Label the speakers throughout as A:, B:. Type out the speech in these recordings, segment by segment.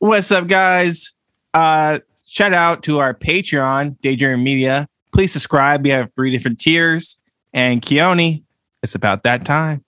A: What's up, guys? Uh, shout out to our Patreon, Daydream Media. Please subscribe. We have three different tiers. And Keone, it's about that time.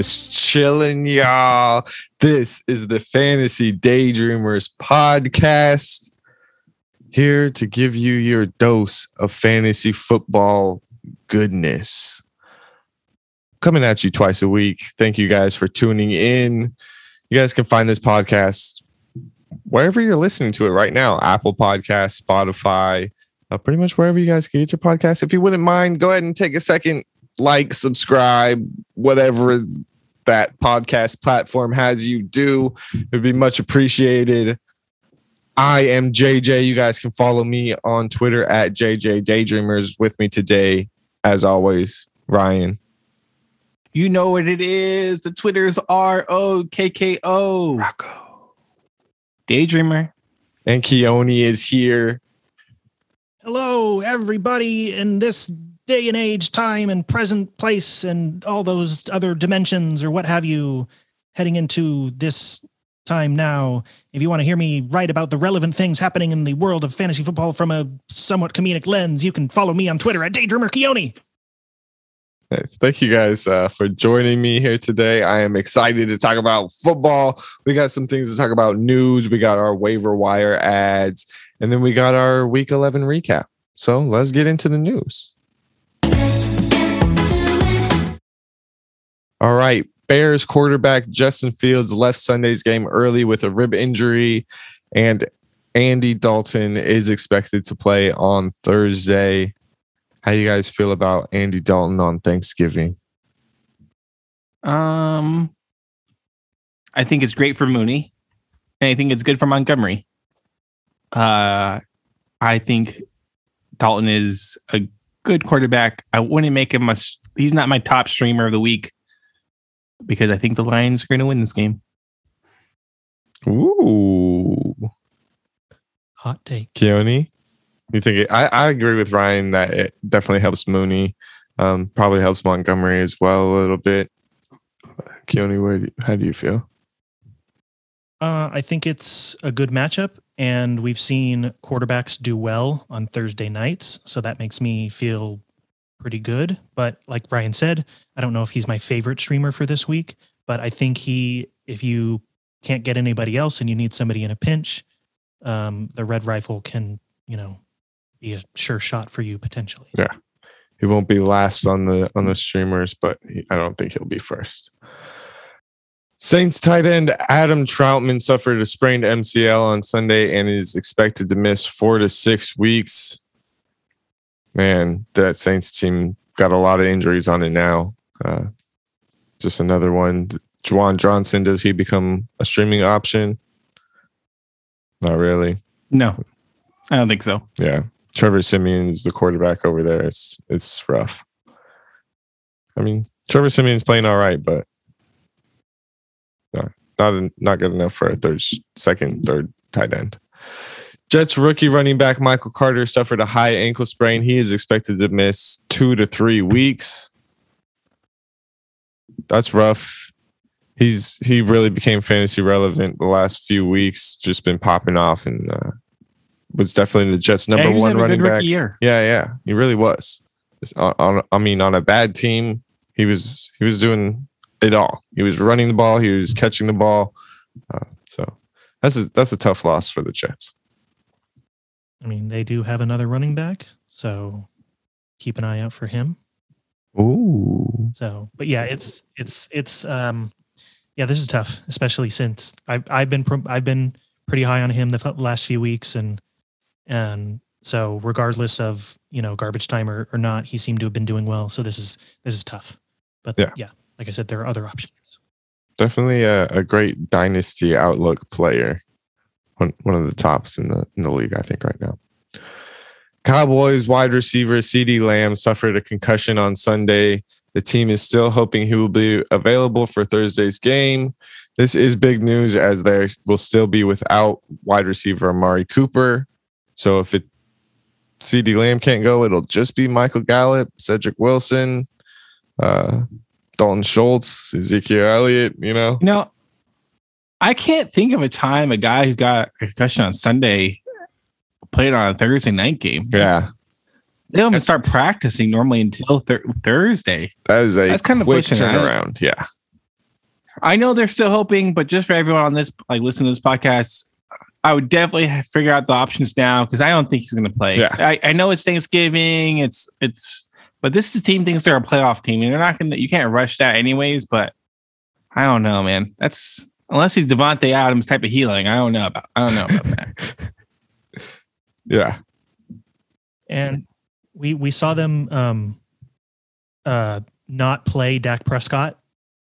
B: Chilling, y'all? This is the Fantasy Daydreamers podcast. Here to give you your dose of fantasy football goodness. Coming at you twice a week. Thank you guys for tuning in. You guys can find this podcast wherever you're listening to it right now Apple Podcasts, Spotify, uh, pretty much wherever you guys get your podcast. If you wouldn't mind, go ahead and take a second, like, subscribe, whatever that podcast platform has you do. It'd be much appreciated. I am JJ. You guys can follow me on Twitter at JJ Daydreamers. With me today, as always, Ryan.
A: You know what it is. The Twitter's R O K K O.
B: Rocco.
A: Daydreamer.
B: And Keone is here.
C: Hello, everybody in this day and age, time and present place, and all those other dimensions or what have you, heading into this time now. If you want to hear me write about the relevant things happening in the world of fantasy football from a somewhat comedic lens, you can follow me on Twitter at Daydreamer Keone.
B: Thank you guys uh, for joining me here today. I am excited to talk about football. We got some things to talk about news. We got our waiver wire ads, and then we got our week 11 recap. So let's get into the news. All right. Bears quarterback Justin Fields left Sunday's game early with a rib injury, and Andy Dalton is expected to play on Thursday. How you guys feel about Andy Dalton on Thanksgiving?
A: Um, I think it's great for Mooney, and I think it's good for Montgomery. Uh, I think Dalton is a good quarterback. I wouldn't make him much. He's not my top streamer of the week because I think the Lions are going to win this game.
B: Ooh,
C: Hot take.
B: Keone, you think? It, I I agree with Ryan that it definitely helps Mooney. Um, probably helps Montgomery as well a little bit. Keone, where do you- how do you feel?
C: Uh, I think it's a good matchup, and we've seen quarterbacks do well on Thursday nights, so that makes me feel pretty good. But like Brian said, I don't know if he's my favorite streamer for this week, but I think he, if you can't get anybody else and you need somebody in a pinch, um, the red rifle can, you know, be a sure shot for you potentially.
B: Yeah, he won't be last on the on the streamers, but he, I don't think he'll be first. Saints tight end Adam Trautman suffered a sprained MCL on Sunday and is expected to miss four to six weeks. Man, that Saints team got a lot of injuries on it now. Uh, just another one. Juwan Johnson, does he become a streaming option? Not really.
A: No, I don't think so.
B: Yeah. Trevor Siemian is the quarterback over there. It's it's rough. I mean, Trevor Siemian's playing all right, but no, not not good enough for a third, second, third tight end. Jets rookie running back Michael Carter suffered a high ankle sprain. He is expected to miss two to three weeks. That's rough. He's he really became fantasy relevant the last few weeks. Just been popping off and uh, was definitely the Jets' number
A: Yeah,
B: one running back.
A: year.
B: Yeah, yeah, he really was. On, on, I mean, on a bad team, he was he was doing it all. He was running the ball, he was catching the ball. Uh, so that's a, that's a tough loss for the Jets.
C: I mean, they do have another running back, so keep an eye out for him.
B: Ooh,
C: So, but yeah, it's it's it's um, yeah, this is tough, especially since I've I've been I've been pretty high on him the last few weeks, and and so regardless of you know garbage time or, or not, he seemed to have been doing well. So this is this is tough, but
B: Yeah.
C: yeah, like I said, there are other options.
B: definitely a, a great dynasty outlook player. One one of the tops in the in the league, I think, right now. Cowboys wide receiver CeeDee Lamb suffered a concussion on Sunday The team is still hoping he will be available for Thursday's game. This is big news as they will still be without wide receiver Amari Cooper. So if it CeeDee Lamb can't go, it'll just be Michael Gallup, Cedric Wilson, uh, Dalton Schultz, Ezekiel Elliott, you know?
A: You know, I can't think of a time a guy who got a concussion on Sunday played on a Thursday night game.
B: Yeah.
A: That's- they don't even start practicing normally until thir- Thursday.
B: That is a
A: That's kind of
B: quick
A: pushing
B: turnaround. Yeah.
A: I know they're still hoping, but just for everyone on this, like listening to this podcast, I would definitely figure out the options now because I don't think he's going to play.
B: Yeah.
A: I, I know it's Thanksgiving, it's it's, but this is team thinks they're a playoff team, and they're not going to. You can't rush that anyways. But I don't know, man. That's unless he's Davante Adams type of healing. I don't know about. I don't know about that.
B: Yeah.
C: and we we saw them um uh not play Dak Prescott,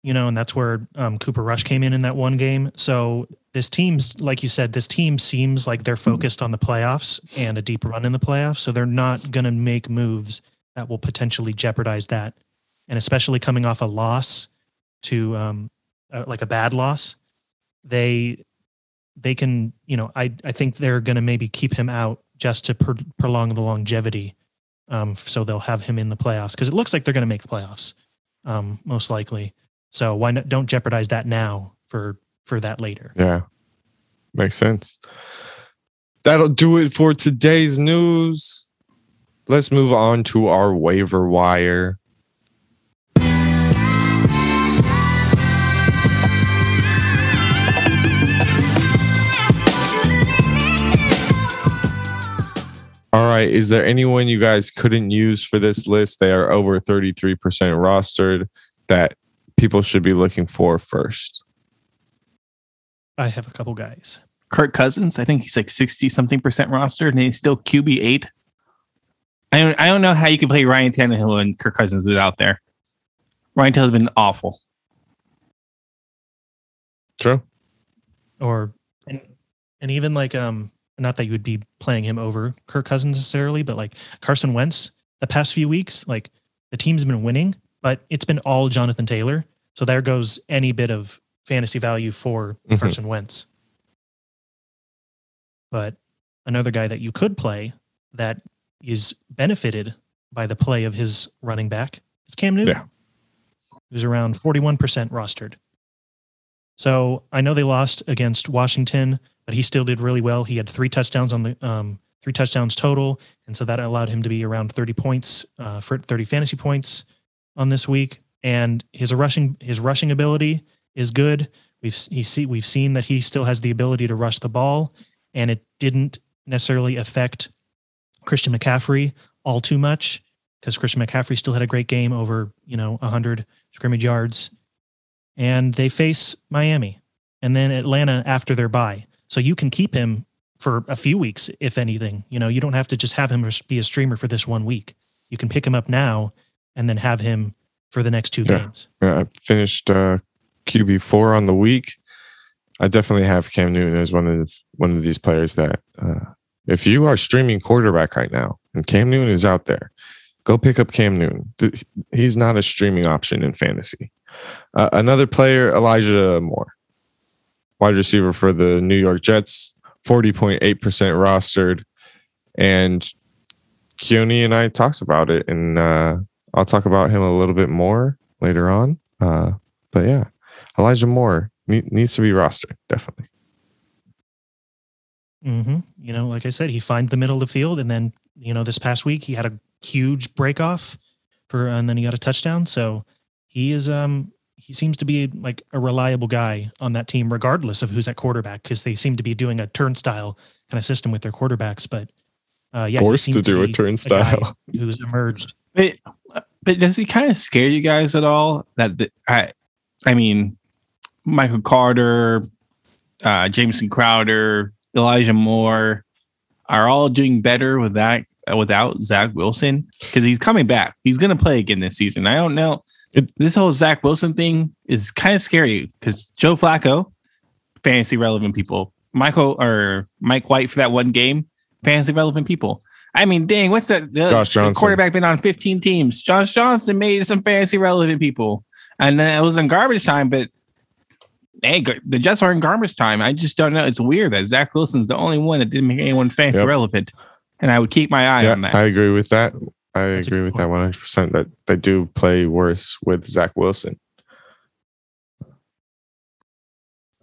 C: you know, and that's where um Cooper Rush came in in that one game. So this team's like you said, this team seems like they're focused on the playoffs and a deep run in the playoffs, so they're not going to make moves that will potentially jeopardize that. And especially coming off a loss to um uh, like a bad loss, they they can, you know, I I think they're going to maybe keep him out just to pr- prolong the longevity. Um, so they'll have him in the playoffs because it looks like they're going to make the playoffs, um, most likely. So why not? Don't jeopardize that now for for that later.
B: Yeah. Makes sense. That'll do it for today's news. Let's move on to our waiver wire. All right. Is there anyone you guys couldn't use for this list? They are over 33% rostered that people should be looking for first.
C: I have a couple guys.
A: Kirk Cousins, I think he's like sixty something percent rostered, and he's still QB eight. I don't, I don't know how you can play Ryan Tannehill and Kirk Cousins is out there. Ryan Tannehill's been awful.
B: True.
C: or and, and even like um not that you would be playing him over Kirk Cousins necessarily, but like Carson Wentz the past few weeks, like the team's been winning, but it's been all Jonathan Taylor. So there goes any bit of fantasy value for
B: Mhm.
C: Carson Wentz. But another guy that you could play that is benefited by the play of his running back is Cam Newton,
B: Yeah.
C: who's around 41% rostered. So I know they lost against Washington, but he still did really well. He had three touchdowns on the um, three touchdowns total, and so that allowed him to be around 30 points uh, for 30 fantasy points on this week. And his rushing his rushing ability is good. We've he see we've seen that he still has the ability to rush the ball, and it didn't necessarily affect Christian McCaffrey all too much because Christian McCaffrey still had a great game over you know 100 scrimmage yards and they face Miami and then Atlanta after their bye. So you can keep him for a few weeks, if anything. You know, you don't have to just have him be a streamer for this one week. You can pick him up now and then have him for the next two
B: Yeah.
C: games.
B: Yeah, I finished uh, QB four on the week. I definitely have Cam Newton as one of one of these players that, uh, if you are streaming quarterback right now and Cam Newton is out there, go pick up Cam Newton. He's not a streaming option in fantasy. Uh, another player, Elijah Moore, wide receiver for the New York Jets, forty point eight percent rostered, and Keone and I talked about it, and uh, I'll talk about him a little bit more later on. Uh, but yeah, Elijah Moore ne- needs to be rostered, definitely.
C: Hmm You know, like I said, he finds the middle of the field, and then you know this past week he had a huge break off for, and then he got a touchdown. So he is um he seems to be like a reliable guy on that team, regardless of who's at quarterback, because they seem to be doing a turnstile kind of system with their quarterbacks. But uh, yeah,
B: Forced to do a
C: be guy
B: turnstile.
C: who's emerged.
A: But, but does he kind of scare you guys at all? That the, I, I mean, Michael Carter, uh, Jameson Crowder, Elijah Moore are all doing better with that uh, without Zach Wilson because he's coming back. He's going to play again this season. I don't know. This whole Zach Wilson thing is kind of scary because Joe Flacco, fantasy relevant people, Michael or Mike White for that one game, fantasy relevant people. I mean, dang, what's that? The,
B: Josh Johnson.
A: quarterback been on 15 teams. Josh Johnson made some fantasy relevant people. And then it was in garbage time, but hey, the Jets are in garbage time. I just don't know. It's weird that Zach Wilson's the only one that didn't make anyone fantasy
B: Yep.
A: relevant. And I would keep my eye
B: yeah,
A: on that.
B: I agree with that. I
C: That's
B: agree
C: good
B: with that 100. percent That they do play worse with Zach Wilson.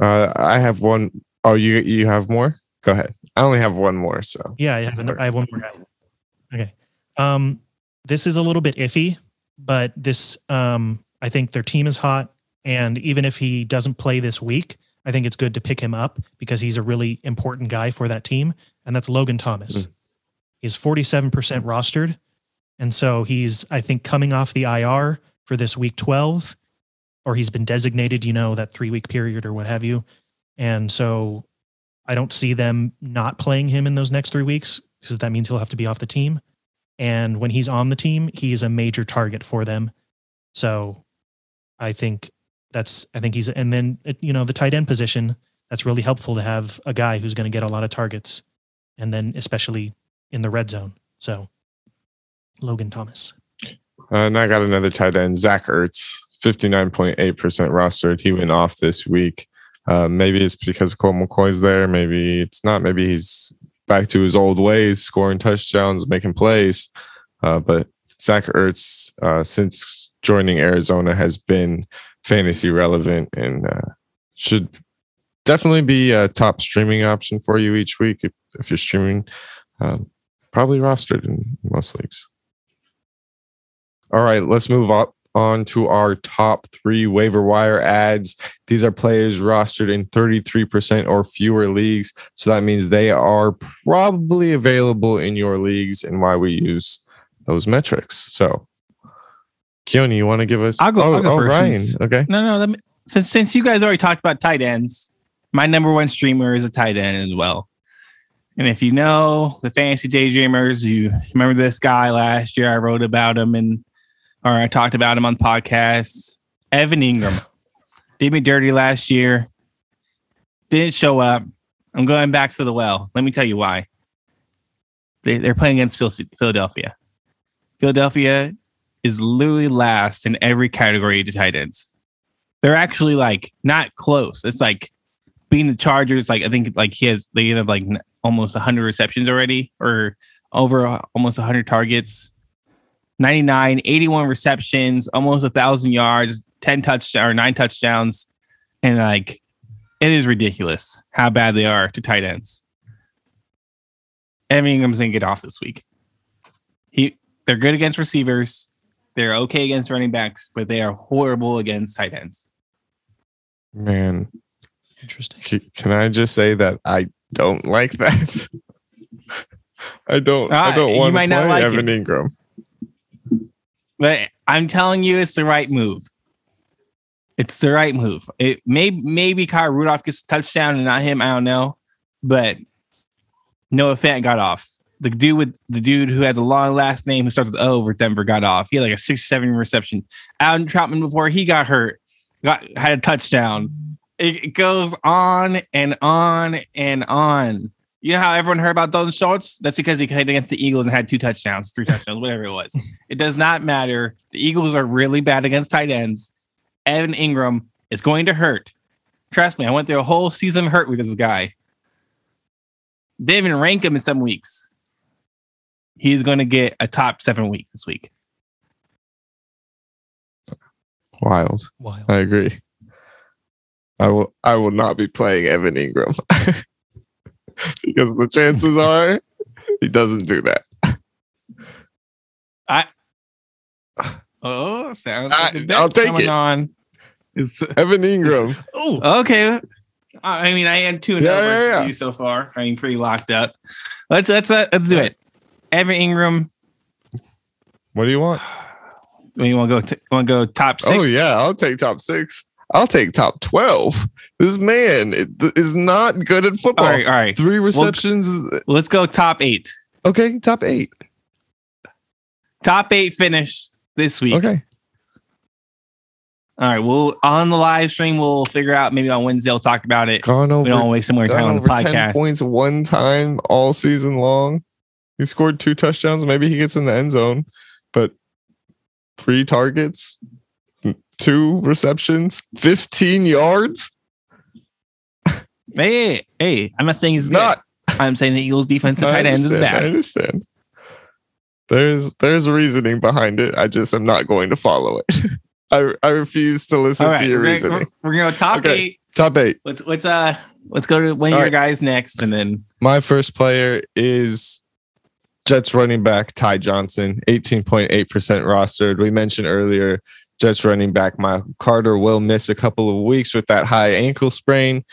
B: Uh, I have one oh you you have more? Go ahead. I only have one more. So
C: Yeah, I have, an, I have one more. Okay. Um, this is a little bit iffy, but this um, I think their team is hot, and even if he doesn't play this week, I think it's good to pick him up because he's a really important guy for that team, and that's Logan Thomas. Mm. He's forty-seven percent rostered, and so he's I think coming off the IR for this week twelve, or he's been designated, you know, that three-week period or what have you, and so I don't see them not playing him in those next three weeks because that means he'll have to be off the team. And when he's on the team, he is a major target for them. So I think that's, I think he's, and then, you know, the tight end position, that's really helpful to have a guy who's going to get a lot of targets and then especially in the red zone. So Logan Thomas.
B: Uh, and I got another tight end, Zach Ertz, 59.8% rostered. He went off this week. Uh, maybe it's because Colt McCoy's there. Maybe it's not. Maybe he's back to his old ways, scoring touchdowns, making plays. Uh, but Zach Ertz, uh, since joining Arizona, has been fantasy relevant and uh, should definitely be a top streaming option for you each week if, if you're streaming. Um, probably rostered in most leagues. All right, let's move up on to our top three waiver wire ads. These are players rostered in 33% or fewer leagues. So that means they are probably available in your leagues and why we use those metrics. So, Keone, you want to give us?
A: I'll go-
B: Oh,
A: I'll go
B: oh, oh,
A: first
B: Ryan.
A: since-
B: Okay.
A: No, no. Let me, since since you guys already talked about tight ends, my number one streamer is a tight end as well. And if you know the fantasy daydreamers, you remember this guy last year. I wrote about him and or I talked about him on podcasts. Evan Engram did me dirty last year. Didn't show up. I'm going back to the well. Let me tell you why. They, they're playing against Philadelphia. Philadelphia is literally last in every category to tight ends. They're actually like not close. It's like being the Chargers. Like I think like he has they have like almost 100 receptions already, or over almost 100 targets. 99, 81 receptions, almost a thousand yards, 10 touchdowns or nine touchdowns, and like it is ridiculous how bad they are to tight ends. Evan Engram's gonna get off this week. He they're good against receivers. They're okay against running backs, but they are horrible against tight ends.
B: Man,
C: Interesting.
B: c- can I just say that I don't like that? I don't. I
A: Ah,
B: don't want to play
A: not like
B: Evan
A: it.
B: Engram.
A: But I'm telling you, it's the right move. It's the right move. It may maybe Kyle Rudolph gets a touchdown and not him. I don't know, but Noah Fant got off. The dude with the dude who has a long last name who starts with O over Denver got off. He had like a six seven reception. Alan Trautman before he got hurt got had a touchdown. It, it goes on and on and on. You know how everyone heard about Dalton Schultz? That's because he played against the Eagles and had two touchdowns, three touchdowns, whatever it was. It does not matter. The Eagles are really bad against tight ends. Evan Engram is going to hurt. Trust me, I went through a whole season hurt with this guy. Didn't even rank him in some weeks. He's going to get a top seven week this week.
B: Wild.
C: Wild.
B: I agree. I will. I will not be playing Evan Engram because the chances are he doesn't do that. I.
A: Oh, sounds
B: I-
A: like a
B: I'll take
A: coming
B: it.
A: on. It's,
B: Evan Engram.
C: Oh,
A: okay. I mean, I had two and
B: Yeah,
A: zero
B: yeah, yeah.
A: you so far. I mean, pretty locked up. Let's let's uh, let's do it. Evan Engram.
B: What do you want?
A: When you want to go, t- want to go top six?
B: Oh yeah, I'll take top six. I'll take top twelve. This man is not good at football.
A: All right, all right.
B: Three receptions. is-
A: Let's go top eight.
B: okay, top eight.
A: Top eight finish this week.
B: Okay.
A: All right. We'll on the live stream. We'll figure out maybe on Wednesday. We'll talk about it.
B: Gone over.
A: We don't waste some more time on the podcast.
B: points one time all season long. He scored two touchdowns. Maybe he gets in the end zone, but three targets, two receptions, 15 yards.
A: Hey, hey, I'm not saying he's
B: Not
A: good. I'm saying the Eagles defensive
B: I
A: tight ends is
B: understand, I
A: bad.
B: understand. There's there's reasoning behind it. I just am not going to follow it. I I refuse to listen
A: All
B: to
A: right,
B: your
A: we're gonna,
B: reasoning.
A: we're, we're gonna go top
B: Okay.
A: eight.
B: Top eight.
A: Let's let's uh let's go to one of your
B: right.
A: guys next, and then
B: My first player is Jets running back Ty Johnson, 18.8% rostered. We mentioned earlier Jets running back Michael Carter will miss a couple of weeks with that high ankle sprain.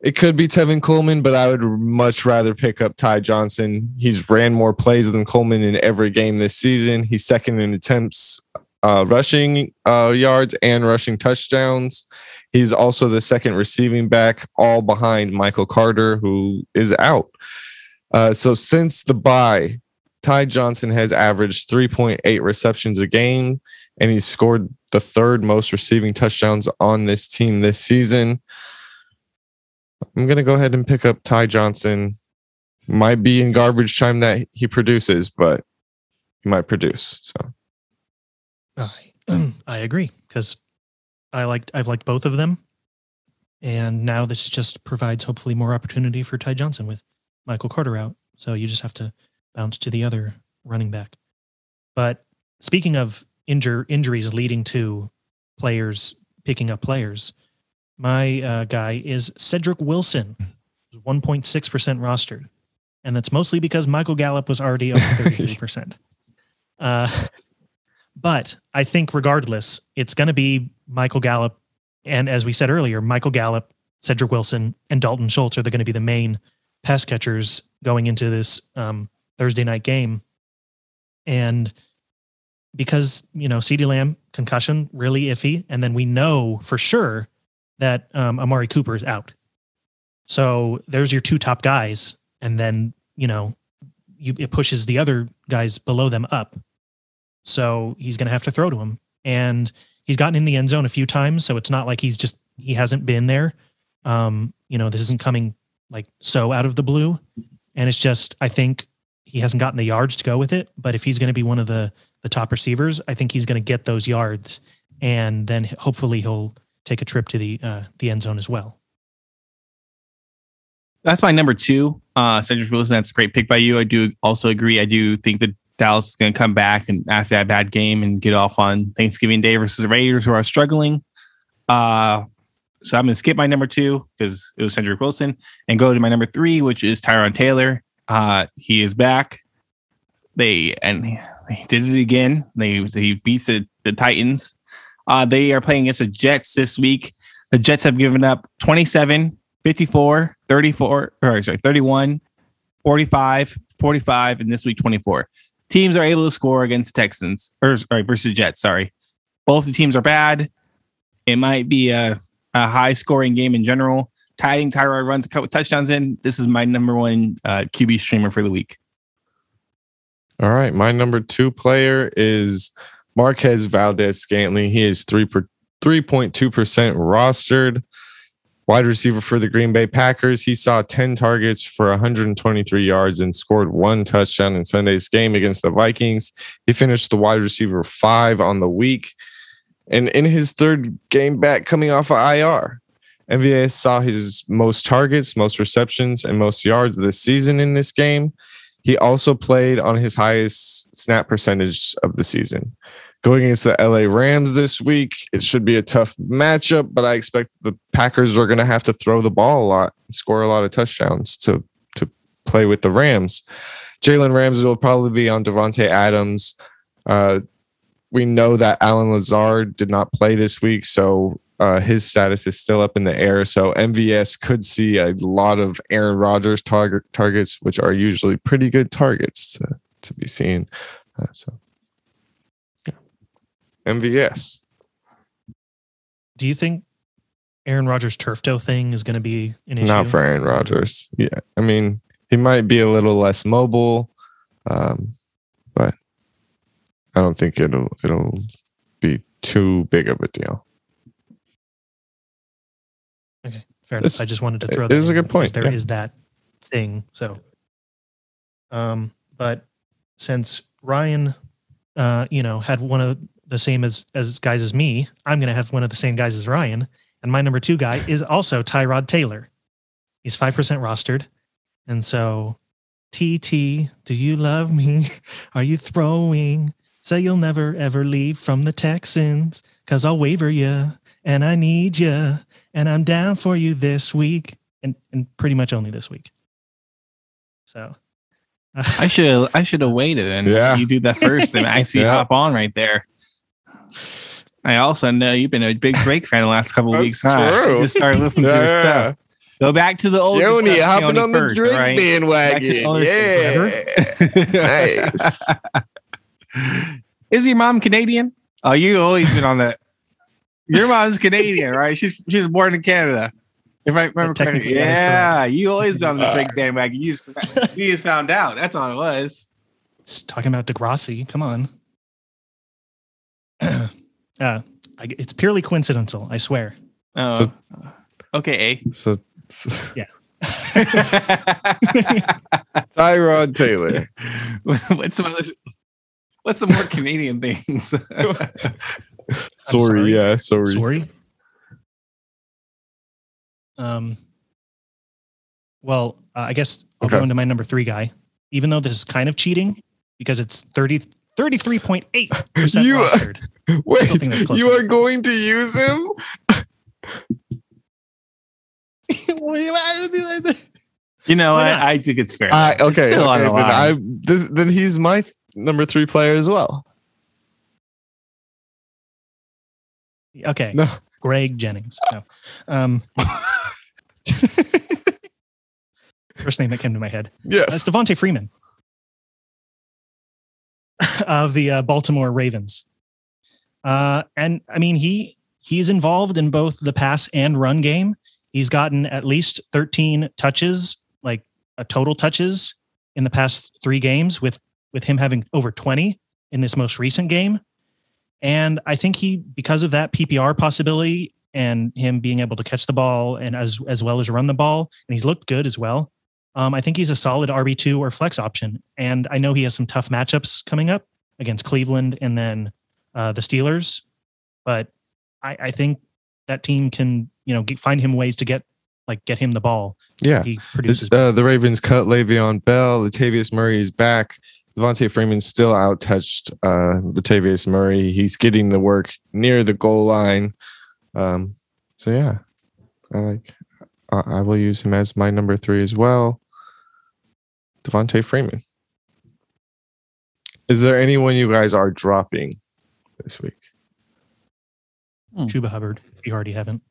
B: It could be Tevin Coleman, but I would much rather pick up Ty Johnson. He's ran more plays than Coleman in every game this season. He's second in attempts, uh, rushing uh, yards, and rushing touchdowns. He's also the second receiving back, all behind Michael Carter, who is out. Uh, so since the bye, Ty Johnson has averaged 3.8 receptions a game, and he's scored the third most receiving touchdowns on this team this season. I'm going to go ahead and pick up Ty Johnson. Might be in garbage time that he produces, but he might produce. So
C: I I agree because I liked I've liked both of them, and now this just provides hopefully more opportunity for Ty Johnson with Michael Carter out. So you just have to bounce to the other running back. But speaking of injure injuries leading to players picking up players, my uh, guy is Cedric Wilson, 1.6% rostered, and that's mostly because Michael Gallup was already over 33%. Uh, but I think regardless, it's going to be Michael Gallup. And as we said earlier, Michael Gallup, Cedric Wilson, and Dalton Schultz are going to be the main pass catchers going into this um, Thursday night game. And because, you know, CeeDee Lamb, concussion, really iffy. And then we know for sure that um, Amari Cooper is out. So there's your two top guys. And then, you know, you, it pushes the other guys below them up. So he's going to have to throw to him. And he's gotten in the end zone a few times. So it's not like he's just, he hasn't been there. Um, you know, this isn't coming like so out of the blue. And it's just, I think he hasn't gotten the yards to go with it. But if he's going to be one of the, the top receivers, I think he's going to get those yards. And then hopefully he'll take a trip to the, uh, the end zone as well.
A: that's my number two. Uh, Cedric Wilson. That's a great pick by you. I do also agree. I do think that Dallas is going to come back and after that bad game and get off on Thanksgiving Day versus the Raiders, who are struggling. Uh, so I'm going to skip my number two because it was Cedric Wilson and go to my number three, which is Tyrod Taylor. Uh, he is back. They and they did it again. They he beats the, the Titans. Uh, they are playing against the Jets this week. The Jets have given up 27, 54, 34, or sorry, 31, 45, 45, and this week 24. Teams are able to score against Texans or sorry, versus Jets. Sorry. Both the teams are bad. It might be a, a high scoring game in general. Tying Tyrod runs a couple touchdowns in. This is my number one uh, QB streamer for the week.
B: All right. My number two player is Marquez Valdes Scantling. He is three per, 3.2% rostered. Wide receiver for the Green Bay Packers. He saw 10 targets for 123 yards and scored one touchdown in Sunday's game against the Vikings. He finished the wide receiver five on the week. And in his third game back coming off of IR, MVS saw his most targets, most receptions, and most yards this season in this game. He also played on his highest snap percentage of the season. Going against the LA Rams this week, it should be a tough matchup, but I expect the Packers are going to have to throw the ball a lot, score a lot of touchdowns to to play with the Rams. Jalen Ramsey will probably be on Davante Adams. Uh, we know that Allen Lazard did not play this week, so uh, his status is still up in the air. So MVS could see a lot of Aaron Rodgers target targets, which are usually pretty good targets to, to be seen. Uh, so, yeah. MVS.
C: Do you think Aaron Rodgers' turf toe thing is going to be an issue?
B: Not for Aaron Rodgers. Yeah. I mean, he might be a little less mobile, um, but I don't think it'll it'll be too big of a deal.
C: Okay, fair
B: It's-
C: enough. I just wanted to
B: it
C: throw that
B: is a good point,
C: There
B: yeah.
C: is that thing. So, um, but since Ryan, uh, you know, had one of the same as as guys as me, I'm gonna have one of the same guys as Ryan, and my number two guy is also Tyrod Taylor. He's five percent rostered, and so TT, do you love me? Are you throwing? Say you'll never ever leave from the Texans, cause I'll waiver you, and I need you, and I'm down for you this week, and and pretty much only this week. So.
A: I should I should have waited and
B: Yeah.
A: you do that first and I see
B: Yeah.
A: hop on right there. I also know you've been a big Drake fan the last couple of
B: That's
A: weeks. Huh?
B: true.
A: Just started listening to his stuff. Go back to the old
B: Yoni
A: stuff,
B: hopping
A: Keone
B: on the
A: first,
B: drink
A: all right?
B: bandwagon. Yeah. nice.
A: Is your mom Canadian? Oh, you always been on that. Your mom's Canadian, right? She's she was born in Canada. If I remember correctly.
C: technically that is
A: Yeah, you always been on the Drake bandwagon. You just, you just found out. That's all it was.
C: Just talking about Degrassi. Come on. uh, I, it's purely coincidental. I swear.
A: Oh, okay.
B: So
C: Yeah.
B: Tyrod Taylor.
A: what's some other, what's some more Canadian things?
B: Sorry,
C: sorry.
B: yeah, sorry.
C: Sorry. Um. Well, uh, I guess I'll go into my number three guy. Even though this is kind of cheating because it's 30, 33.8 percent
B: You-
C: rostered.
B: Wait,
C: think that's
B: you are going to use him?
A: you know, I. I think it's fair.
B: I
A: It's
B: okay,
A: still on
B: okay,
A: the
B: then, I, this, then he's my th- number three player as well.
C: Okay.
B: No.
C: Greg Jennings. No. Um, first name that came to my head.
B: Yes.
C: That's Devonta Freeman of the uh, Baltimore Ravens. Uh, and I mean, he he's involved in both the pass and run game. He's gotten at least 13 touches, like a total touches in the past three games, with with him having over 20 in this most recent game. And I think he, because of that PPR possibility and him being able to catch the ball and as as well as run the ball, and he's looked good as well. Um, I think he's a solid RB two or flex option, and I know he has some tough matchups coming up against Cleveland and then uh, the Steelers, but I, I think that team can you know get, find him ways to get like get him the ball.
B: Yeah.
C: He produces.
B: Uh, the Ravens cut Le'Veon Bell. Latavius Murray is back. Devonta Freeman still out touched uh, Latavius Murray. He's getting the work near the goal line. Um, so yeah, I like. I I will use him as my number three as well. Devonta Freeman. Is there anyone you guys are dropping this week?
C: Chuba Hubbard, if you already haven't.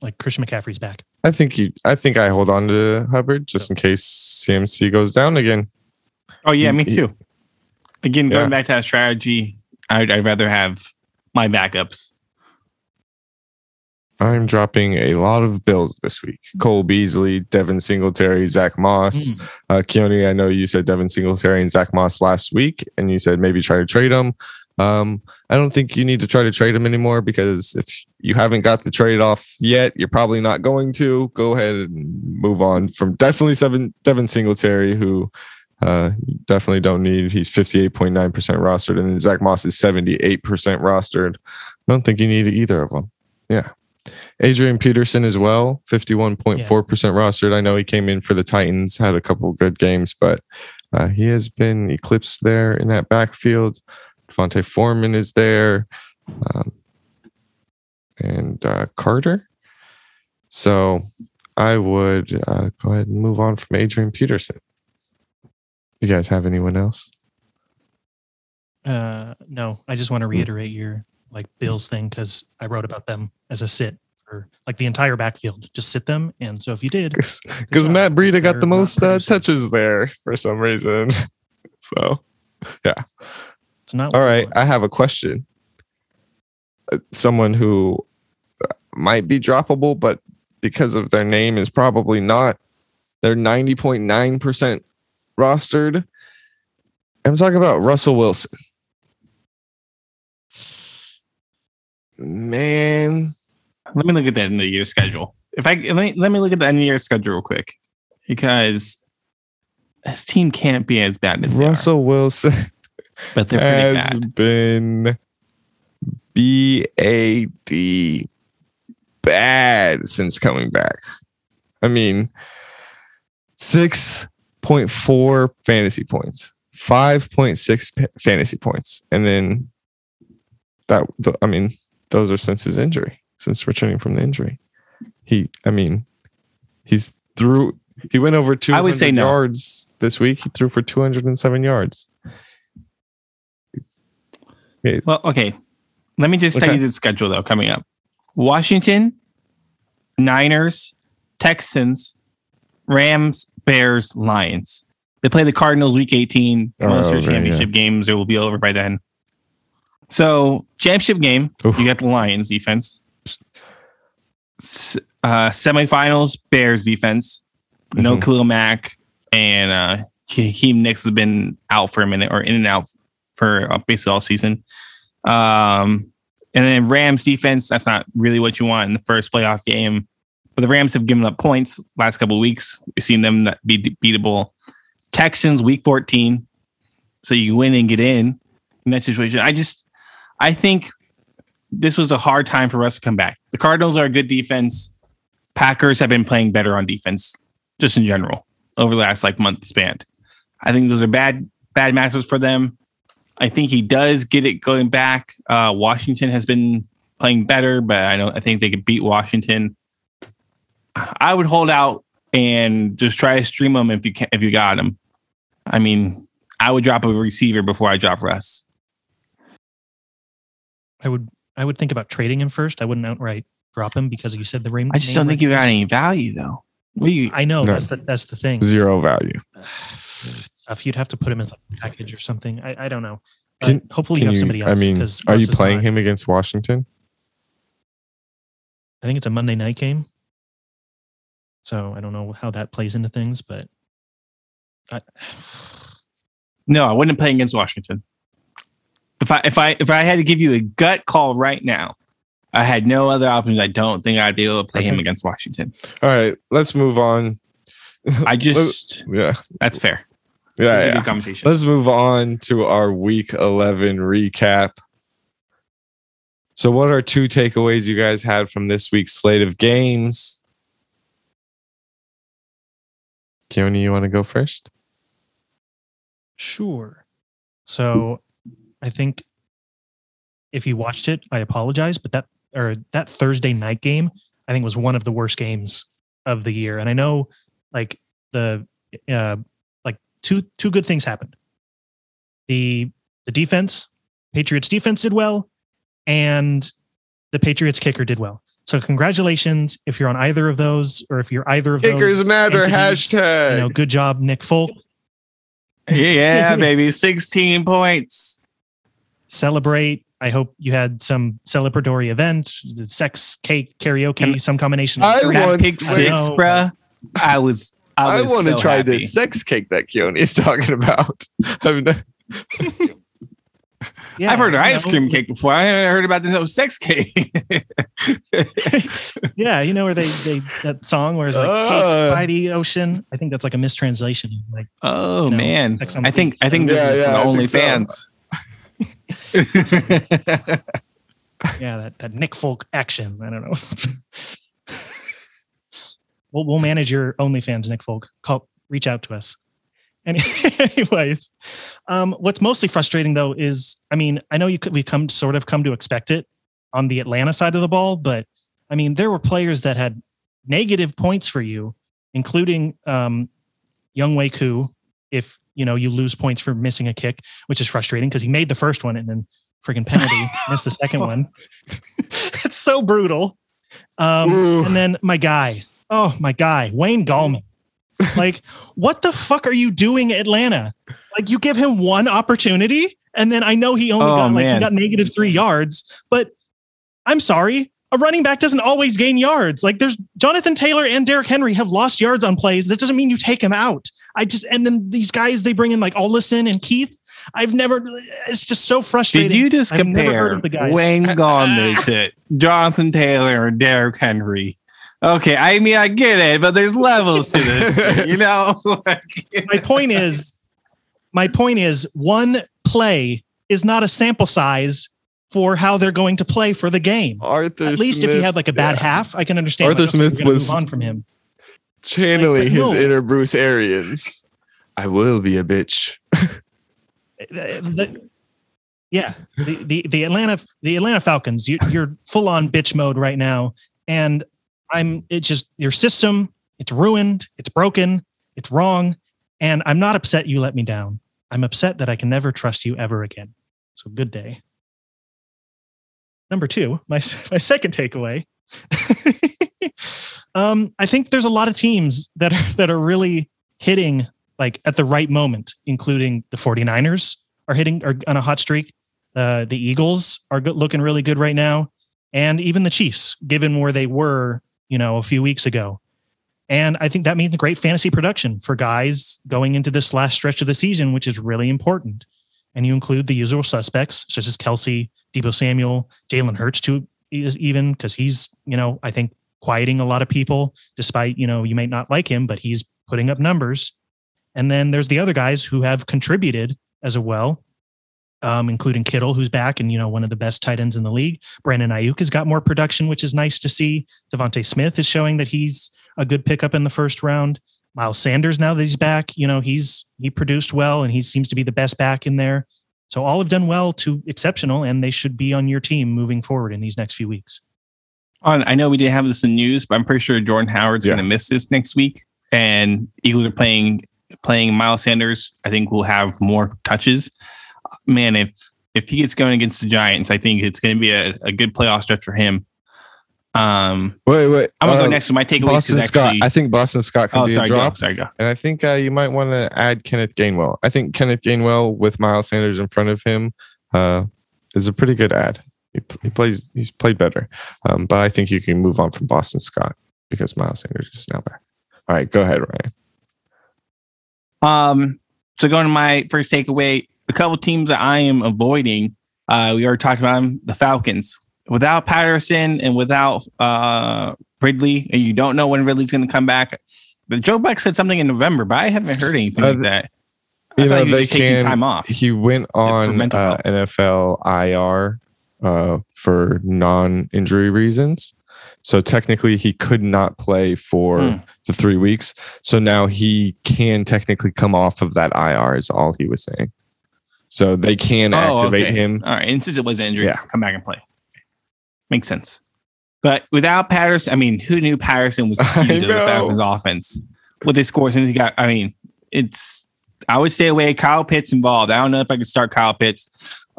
C: Like Christian McCaffrey's back.
B: I think you. I think I hold on to Hubbard just in case CMC goes down again.
A: Oh yeah, me too. Again, going
B: Yeah.
A: back to that strategy, I'd, I'd rather have my backups.
B: I'm dropping a lot of bills this week. Cole Beasley, Devin Singletary, Zach Moss.
C: Mm.
B: Uh, Keone, I know you said Devin Singletary and Zach Moss last week, and you said maybe try to trade them. Um, I don't think you need to try to trade them anymore because if you haven't got the trade off yet, you're probably not going to. Go ahead and move on from definitely seven Devin Singletary, who uh, definitely don't need. He's 58.9% rostered, and then Zach Moss is 78% rostered. I don't think you need either of them. Yeah. Adrian Peterson as well, 51.4% rostered. I know he came in for the Titans, had a couple good games, but uh, he has been eclipsed there in that backfield. D'Onta Foreman is there. Um, and uh, Carter. So I would uh, go ahead and move on from Adrian Peterson. You guys have anyone else?
C: Uh, no, I just want to reiterate your like Bills thing because I wrote about them as a sit for like the entire backfield. Just sit them, and so if you did,
B: Because Matt Breida got the most uh, touches there for some reason. so, yeah,
C: it's not.
B: all right. I have a question. Uh, Someone who uh, might be droppable, but because of their name is probably not. They're 90.9% rostered. I'm talking about Russell Wilson. Man,
A: Let me look at that end of the year schedule. If I let me let me look at the end of the year schedule real quick, because his team can't be as bad as they are,
B: Russell Wilson
A: but they're pretty
B: has
A: bad.
B: been bad bad since coming back. I mean, six point four fantasy points, five point six fantasy points, and then that, I mean, those are since his injury, since returning from the injury. He, I mean, he's through. He went over two
A: I would say no.
B: yards this week. He threw for two hundred and seven yards.
A: Well, okay. Let me just tell
B: Okay.
A: you the schedule though coming up. Washington, Niners, Texans, Rams, Bears, Lions. They play the Cardinals week 18.
B: Oh,
A: Most of their
B: okay,
A: championship games it will be over by then. So, championship game,
B: Oof.
A: you got the Lions defense. S- uh, semifinals, Bears defense. No
B: Mhm.
A: Khalil Mack and uh Akiem Hicks has been out for a minute or in and out for uh, basically all season. Um, and then Rams defense, that's not really what you want in the first playoff game. But the Rams have given up points last couple weeks. We've seen them be beatable. Texans week 14. So you win and get in in that situation. I just I think this was a hard time for us to come back. The Cardinals are a good defense. Packers have been playing better on defense, just in general, over the last like month span. I think those are bad bad matchups for them. I think he does get it going back. Uh, Washington has been playing better, but I don't. I think they could beat Washington. I would hold out and just try to stream them if you can, if you got them. I mean, I would drop a receiver before I drop Russ.
C: I would I would think about trading him first. I wouldn't outright drop him because you said the Ram.
A: I just don't think you got any value though. What you?
C: I know
B: No.
C: that's the that's the thing.
B: Zero value.
C: If you'd have to put him in a package or something, I, I don't know.
B: Can-
C: hopefully you
B: Can
C: have
B: you-
C: somebody
B: I
C: else.
B: mean,
C: 'cause
B: are
C: Russ
B: you playing
C: not-
B: him against Washington?
C: I think it's a Monday night game. So I don't know how that plays into things, but I,
A: No, I wouldn't play against Washington. If I if I if I had to give you a gut call right now, I had no other options. I don't think I'd be able to play him against Washington.
B: All right, let's move on.
A: I just
B: Yeah,
A: that's fair.
B: yeah,
A: This is a
B: yeah.
A: conversation.
B: Let's move on to our week 11 recap. So, what are two takeaways you guys had from this week's slate of games? Keone, you want to go first?
C: Sure. So I think if you watched it, I apologize, but that or that Thursday night game, I think was one of the worst games of the year. And I know like the uh like two two good things happened. The the defense, Patriots defense did well, and the Patriots kicker did well. So congratulations if you're on either of those, or if you're either of
B: Kickers
C: those.
B: matter.
C: entities.
B: Hashtag.
C: You know, good job, Nick Folk.
A: yeah, baby, sixteen points.
C: celebrate. I hope you had some celebratory event, sex, cake, karaoke,
A: Can-
C: some combination. Of
B: I
C: three.
B: Want-
A: pick
C: I
A: six,
C: know,
A: bruh. I was. I,
B: I
A: was
B: want to
A: so
B: try
A: happy.
B: this sex cake that Keone is talking about. I've
C: Yeah,
A: I've heard of ice
C: know,
A: cream cake before. I haven't heard about this no sex cake.
C: Yeah, you know where they they that song where it's like
B: Uh.
C: cake by the ocean. I think that's like a mistranslation. Like
A: oh
C: You know,
A: man,
C: sex on the
A: I think
C: beach.
A: I think this
B: Yeah,
A: is
B: yeah, I
A: for
B: think so.
A: OnlyFans.
C: yeah, that that Nick Folk action. I don't know. we'll we'll manage your OnlyFans, Nick Folk. Call reach out to us. Any- Anyways, um, what's mostly frustrating though is, I mean, I know you could we come sort of come to expect it on the Atlanta side of the ball, but I mean, there were players that had negative points for you, including um, Younghoe Koo. If you know you lose points for missing a kick, which is frustrating because he made the first one and then friggin' penalty missed the second one. it's so brutal. Um, and then my guy, oh my guy, Wayne Gallman. Like, what the fuck are you doing, Atlanta? Like, you give him one opportunity, and then I know he only
A: Oh,
C: got like he got negative three yards, but I'm sorry. A running back doesn't always gain yards. Like there's Jonathan Taylor and Derrick Henry have lost yards on plays. That doesn't mean you take him out. I just and then these guys they bring in like Ollison and Keith. I've never. It's just so frustrating.
A: Did you just
C: I've
A: compare
C: of the guys.
A: Wayne Gallman to Jonathan Taylor or Derrick Henry? Okay, I mean I get it, but there's levels to this, you know.
C: my point is, my point is, one play is not a sample size for how they're going to play for the game.
B: Arthur
C: At least if he had like a bad
B: yeah.
C: half, I can understand.
B: Arthur
C: like, okay,
B: Smith was-
C: move on from him.
B: channeling
C: Like,
B: his
C: no.
B: inner Bruce Arians. I will be a bitch.
C: The- the- yeah, the, the the Atlanta the Atlanta Falcons, you, you're full on bitch mode right now, and I'm it's just your system. It's ruined. It's broken. It's wrong, and I'm not upset you let me down. I'm upset that I can never trust you ever again. So good day. Number two, my my second takeaway. um, I think there's a lot of teams that are that are really hitting like at the right moment, including the 49ers are hitting are on a hot streak. Uh, the Eagles are good, looking really good right now, and even the Chiefs, given where they were, you know, a few weeks ago. And I think that means great fantasy production for guys going into this last stretch of the season, which is really important. And you include the usual suspects such as Kelce, Deebo Samuel, Jalen Hurts, too, even because he's, you know, I think quieting a lot of people, despite you know you may not like him, but he's putting up numbers. And then there's the other guys who have contributed as well, um, including Kittle, who's back and you know one of the best tight ends in the league. Brandon Aiyuk has got more production, which is nice to see. DeVonta Smith is showing that he's a good pickup in the first round. Miles Sanders, now that he's back, you know he's he produced well and he seems to be the best back in there. So all have done well to exceptional, and they should be on your team moving forward in these next few weeks.
A: On, I know we didn't have this in news, but I'm pretty sure Jordan Howard's
B: Yeah.
A: going to miss this next week, and Eagles are playing playing Miles Sanders. I think will have more touches. Man, if if he gets going against the Giants, I think it's going to be a, a good playoff stretch for him. Um,
B: Wait, wait.
A: I'm gonna
B: uh,
A: go next to my takeaways
B: Boston
A: because
B: Scott.
A: actually.
B: I think Boston Scott can
A: oh,
B: be
A: sorry,
B: a
A: go,
B: drop.
A: sorry, go.
B: And I think uh, you might want to add Kenneth Gainwell. I think Kenneth Gainwell with Miles Sanders in front of him uh, is a pretty good ad. He, he plays. He's played better, um, but I think you can move on from Boston Scott because Miles Sanders is now back. All right, go ahead, Ryan.
A: Um, so going to my first takeaway, a couple teams that I am avoiding. Uh, we already talked about them, the Falcons. Without Patterson and without uh Ridley, and you don't know when Ridley's going to come back. But Joe Buck said something in November, but I haven't heard anything
B: Uh,
A: like that. I
B: You know they can.
A: time off.
B: He went on uh. NFL IR uh, for non-injury reasons. So technically, he could not play for
A: Hmm.
B: the three weeks. So now he can technically come off of that IR. Is all he was saying. So they can
A: Oh,
B: activate
A: okay.
B: him.
A: All right, and since it was an injury,
B: Yeah.
A: come back and play. Makes sense. But without Patterson, I mean, who knew Patterson was key to the. Falcons offense? What they score since he got, I mean, it's I would stay away. Kyle Pitts involved. I don't know if I could start Kyle Pitts.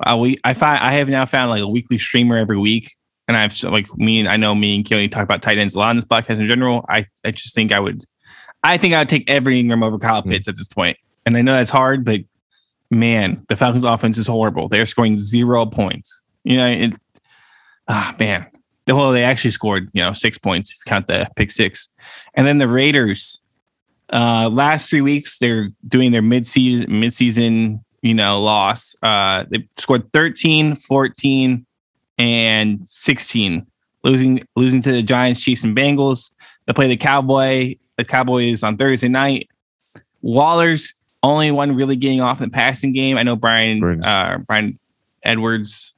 A: Uh, we I find I have now found like a weekly streamer every week, and I've like me and I know me and Kelly talk about tight ends a lot in this podcast in general. I I just think I would, I think I would take Evan Engram over Kyle
B: Hmm.
A: Pitts at this point, and I know that's hard, but man, the Falcons offense is horrible. They're scoring zero points. You know, it, ah, man. Well, they actually scored, you know, six points if you count the pick six. And then the Raiders, uh, last three weeks, they're doing their mid-season, mid-season, you know, loss. Uh, they scored 13, 14, and 16, losing, losing to the Giants, Chiefs, and Bengals. They play the Cowboy, the Cowboys on Thursday night. Waller's only one really getting off in the passing game. I know
B: Bryan
A: uh, Bryan Edwards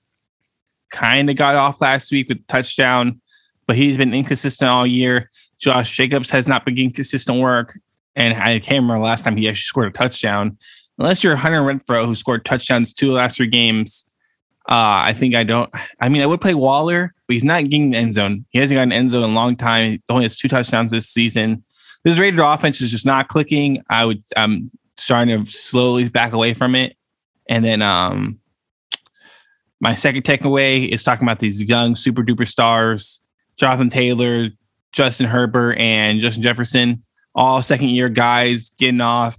A: kind of got off last week with touchdown, but he's been inconsistent all year. Josh Jacobs has not been getting consistent work, and I can't remember last time he actually scored a touchdown. Unless you're Hunter Renfrow, who scored touchdowns two of the last three games, uh, I think I don't. I mean, I would play Waller, but he's not getting the end zone. He hasn't gotten an end zone in a long time. He only has two touchdowns this season. This Raider offense is just not clicking. I would. I'm starting to slowly back away from it, and then um, my second takeaway is talking about these young super duper stars, Jonathan Taylor, Justin Herbert, and Justin Jefferson, all second year guys getting off.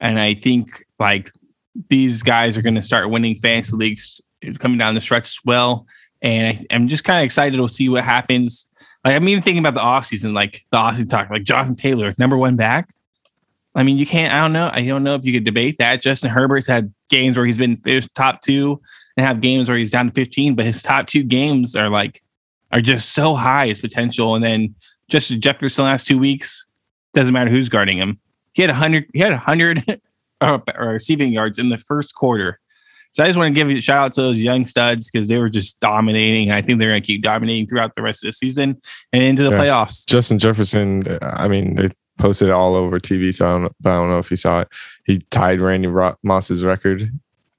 A: And I think like these guys are going to start winning fantasy leagues coming down the stretch as well. And I, I'm just kind of excited to see what happens. Like I'm even thinking about the offseason, like the offseason talk, like Jonathan Taylor, number one back. I mean, you can't, I don't know. I don't know if you could debate that. Justin Herbert's had games where he's been finished top two and have games where he's down to 15, but his top two games are like are just so high as potential. And then Justin Jefferson last two weeks doesn't matter who's guarding him. He had hundred. He had hundred uh, receiving yards in the first quarter. So I just want to give a shout out to those young studs because they were just dominating. I think they're going to keep dominating throughout the rest of the season and into the
B: Yeah.
A: playoffs.
B: Justin Jefferson, I mean, they posted it all over TV, so I don't, but I don't know if you saw it. He tied Randy Moss's record,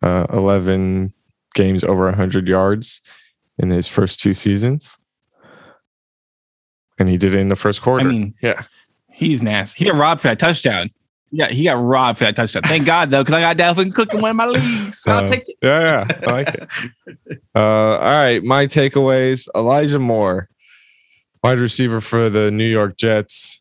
B: uh, 11 games over 100 yards in his first two seasons. And he did it in the first quarter.
A: I mean,
B: yeah.
A: he's nasty. He got robbed for that touchdown. Yeah, he got robbed for that touchdown. Thank God though, because I got Dalvin Cook in one of my leagues. I'll
B: Uh,
A: take it.
B: Yeah, yeah. I like it. Uh, all right. My takeaways Elijah Moore, wide receiver for the New York Jets,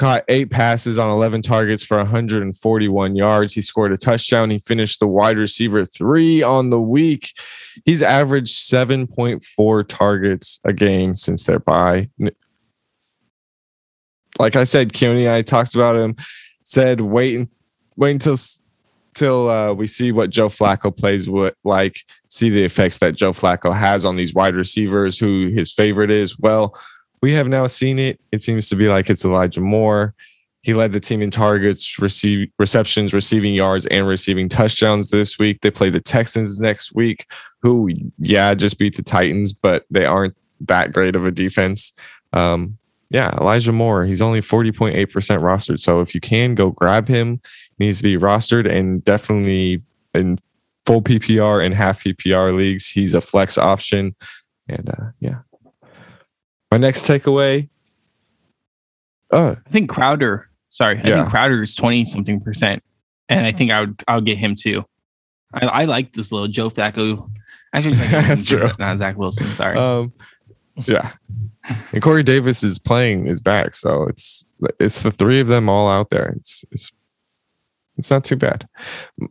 B: caught eight passes on 11 targets for 141 yards. He scored a touchdown. He finished the wide receiver three on the week. He's averaged 7.4 targets a game since their bye. Like I said, Keone and I talked about him, said wait, wait until till uh, we see what Joe Flacco plays with, like see the effects that Joe Flacco has on these wide receivers, who his favorite is. Well, we have now seen it. It seems to be like it's Elijah Moore. He led the team in targets, receive receptions, receiving yards, and receiving touchdowns this week. They play the Texans next week, who yeah just beat the Titans, but they aren't that great of a defense. Um, yeah, Elijah Moore. He's only forty point eight percent rostered. So if you can go grab him, he needs to be rostered and definitely in full PPR and half PPR leagues. He's a flex option. And uh, yeah. My next takeaway. Uh,
A: I think Crowder. Sorry, I
B: Yeah.
A: think Crowder is twenty something percent, and I think I would I'll get him too. I, I like this little Joe Flacco. Actually,
B: That's true.
A: not Zach Wilson. Sorry.
B: um, yeah. And Corey Davis is playing is back, so it's it's the three of them all out there. It's it's it's not too bad.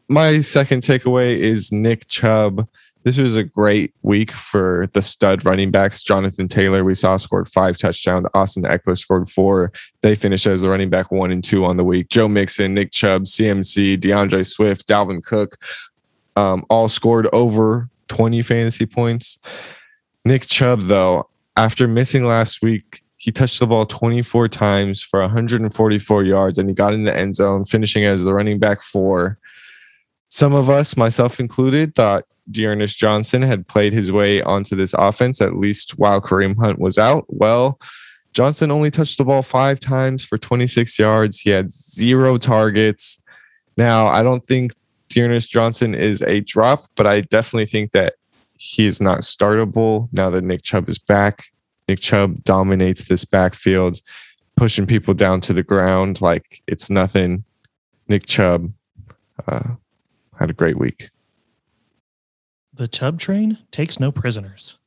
B: My second takeaway is Nick Chubb. This was a great week for the stud running backs. Jonathan Taylor, we saw, scored five touchdowns. Austin Ekeler scored four. They finished as the running back one and two on the week. Joe Mixon, Nick Chubb, CMC, D'Andre Swift, Dalvin Cook, um, all scored over 20 fantasy points. Nick Chubb, though, after missing last week, he touched the ball 24 times for 144 yards and he got in the end zone, finishing as the running back four. Some of us, myself included, thought D'Ernest Johnson had played his way onto this offense, at least while Kareem Hunt was out. Well, Johnson only touched the ball five times for 26 yards. He had zero targets. Now, I don't think D'Ernest Johnson is a drop, but I definitely think that he is not startable now that Nick Chubb is back. Nick Chubb dominates this backfield, pushing people down to the ground like it's nothing. Nick Chubb uh, had a great week.
C: The Tub train takes no prisoners.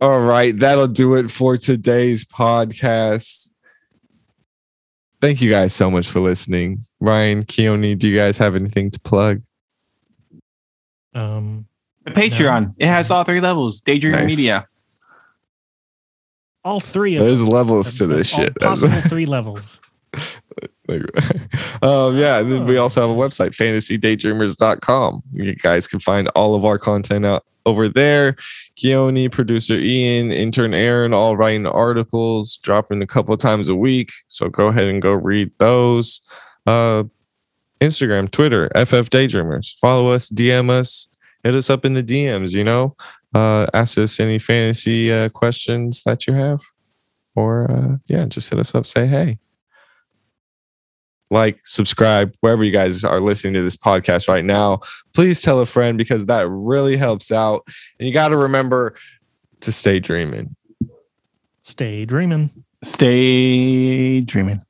B: All right, that'll do it for today's podcast. Thank you guys so much for listening. Ryan, Keone, do you guys have anything to plug?
C: Um,
A: the Patreon. It has all three levels. Daydream
B: Nice.
A: Media.
C: all three of
B: There's
C: them.
B: levels to this
C: All
B: shit.
C: Possible three levels.
B: um, yeah, and then we also have a website, fantasydaydreamers.com. You guys can find all of our content out over there. Keone, producer Ian, intern Aaron, all writing articles, dropping a couple of times a week. So go ahead and go read those. Uh, Instagram, Twitter, FF Daydreamers. Follow us, DM us, hit us up in the DMs, you know. Uh, ask us any fantasy uh, questions that you have. Or uh, yeah, just hit us up, say hey like, subscribe, wherever you guys are listening to this podcast right now. Please tell a friend because that really helps out. And you got to remember to stay dreaming.
C: Stay dreaming.
A: Stay dreaming.